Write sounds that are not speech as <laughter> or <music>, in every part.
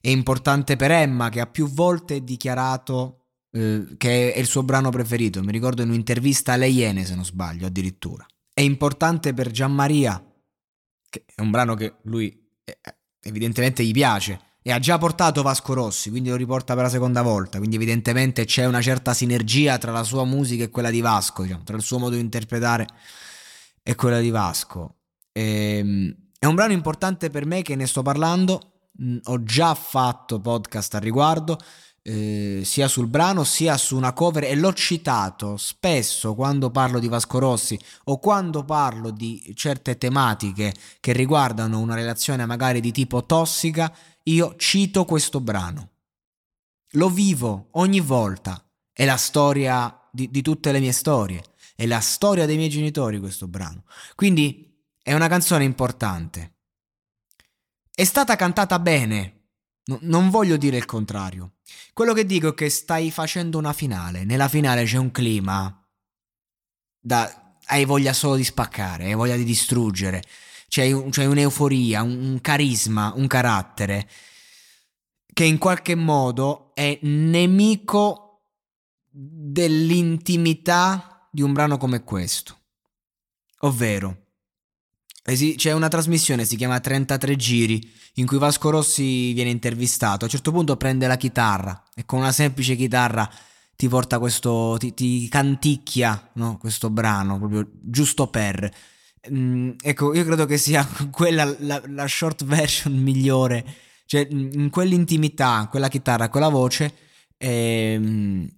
è importante per Emma che ha più volte dichiarato eh, che è il suo brano preferito. Mi ricordo in un'intervista alle Iene, se non sbaglio, addirittura. È importante per Gianmaria, che è un brano che lui eh, evidentemente gli piace e ha già portato Vasco Rossi, quindi lo riporta per la seconda volta, quindi evidentemente c'è una certa sinergia tra la sua musica e quella di Vasco, diciamo, tra il suo modo di interpretare e quella di Vasco. E, ehm, è un brano importante per me che ne sto parlando ho già fatto podcast al riguardo, eh, sia sul brano sia su una cover e l'ho citato spesso quando parlo di Vasco Rossi o quando parlo di certe tematiche che riguardano una relazione magari di tipo tossica, io cito questo brano. Lo vivo ogni volta, è la storia di, di tutte le mie storie, è la storia dei miei genitori questo brano. Quindi è una canzone importante. È stata cantata bene. No, non voglio dire il contrario. Quello che dico è che stai facendo una finale. Nella finale c'è un clima. Da, hai voglia solo di spaccare, hai voglia di distruggere. C'è, c'è un'euforia, un, un carisma, un carattere che in qualche modo è nemico dell'intimità di un brano come questo. Ovvero, c'è una trasmissione, si chiama 33 giri, in cui Vasco Rossi viene intervistato. A un certo punto prende la chitarra e con una semplice chitarra ti porta questo, ti, ti canticchia no? questo brano, proprio giusto per. Mm, ecco, io credo che sia <laughs> quella la, la short version migliore. Cioè, in quell'intimità, quella chitarra, quella voce, è,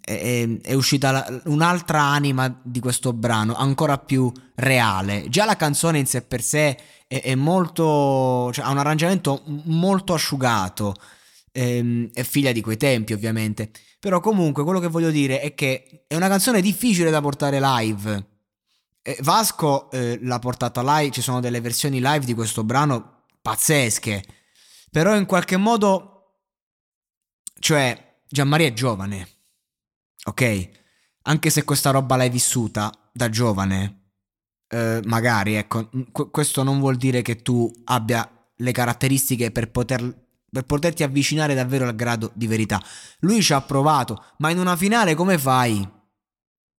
è, è uscita la, un'altra anima di questo brano, ancora più reale. Già la canzone in sé per sé è, è molto. Cioè, ha un arrangiamento molto asciugato. Ehm, è figlia di quei tempi, ovviamente. Però, comunque, quello che voglio dire è che è una canzone difficile da portare live. Vasco eh, l'ha portata live, ci sono delle versioni live di questo brano pazzesche. Però in qualche modo. Cioè, Gianmaria è giovane, ok? Anche se questa roba l'hai vissuta da giovane, eh, magari, ecco, questo non vuol dire che tu abbia le caratteristiche per poter per poterti avvicinare davvero al grado di verità. Lui ci ha provato, ma in una finale come fai?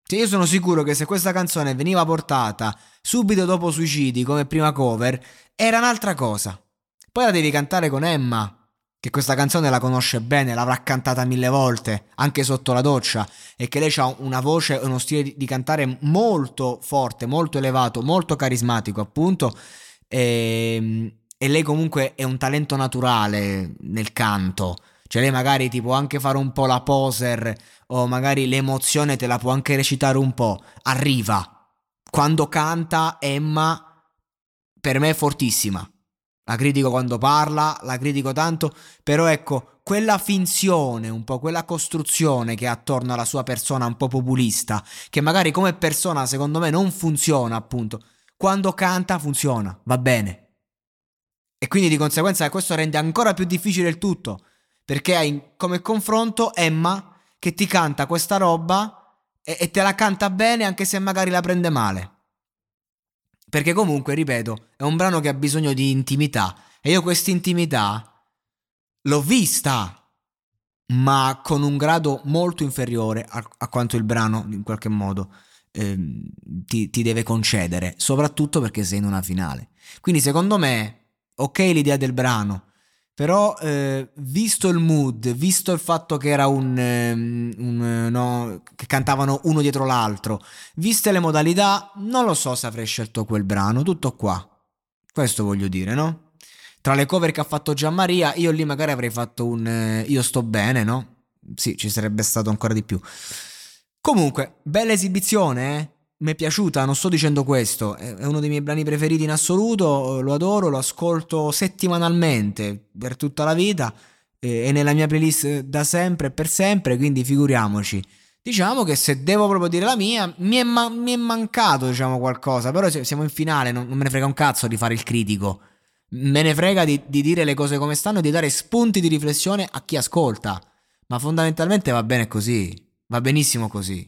Cioè io sono sicuro che se questa canzone veniva portata subito dopo Suicidi come prima cover, era un'altra cosa. Poi la devi cantare con Emma che questa canzone la conosce bene, l'avrà cantata mille volte, anche sotto la doccia, e che lei ha una voce e uno stile di, cantare molto forte, molto elevato, molto carismatico, appunto. E, ehm, e lei comunque è un talento naturale nel canto. Cioè lei magari ti può anche fare un po' la poser o magari l'emozione te la può anche recitare un po'. Arriva. Quando canta Emma per me è fortissima. La critico quando parla, la critico tanto, però ecco, quella finzione, un po' quella costruzione che ha attorno alla sua persona un po' populista, che magari come persona secondo me non funziona appunto, quando canta funziona, va bene. E quindi di conseguenza questo rende ancora più difficile il tutto, perché hai come confronto Emma che ti canta questa roba e, e te la canta bene anche se magari la prende male. Perché comunque, ripeto, è un brano che ha bisogno di intimità. E io questa intimità l'ho vista, ma con un grado molto inferiore a, a quanto il brano, in qualche modo, eh, ti, ti deve concedere. Soprattutto perché sei in una finale. Quindi, secondo me, ok l'idea del brano, Però, eh, visto il mood, visto il fatto che era un, um, un no, che cantavano uno dietro l'altro, viste le modalità, non lo so se avrei scelto quel brano. Tutto qua. Questo voglio dire, no? Tra le cover che ha fatto Gianmaria, io lì magari avrei fatto un eh, Io sto bene, no? Sì, ci sarebbe stato ancora di più. Comunque, bella esibizione, eh? Mi è piaciuta, non sto dicendo questo, è uno dei miei brani preferiti in assoluto, lo adoro, lo ascolto settimanalmente per tutta la vita, è nella mia playlist da sempre e per sempre, quindi figuriamoci. Diciamo che se devo proprio dire la mia, mi è, ma- mi è mancato diciamo qualcosa, però siamo in finale, non, non, me ne frega un cazzo di fare il critico, me ne frega di, di dire le cose come stanno e di dare spunti di riflessione a chi ascolta, ma fondamentalmente va bene così, va benissimo così.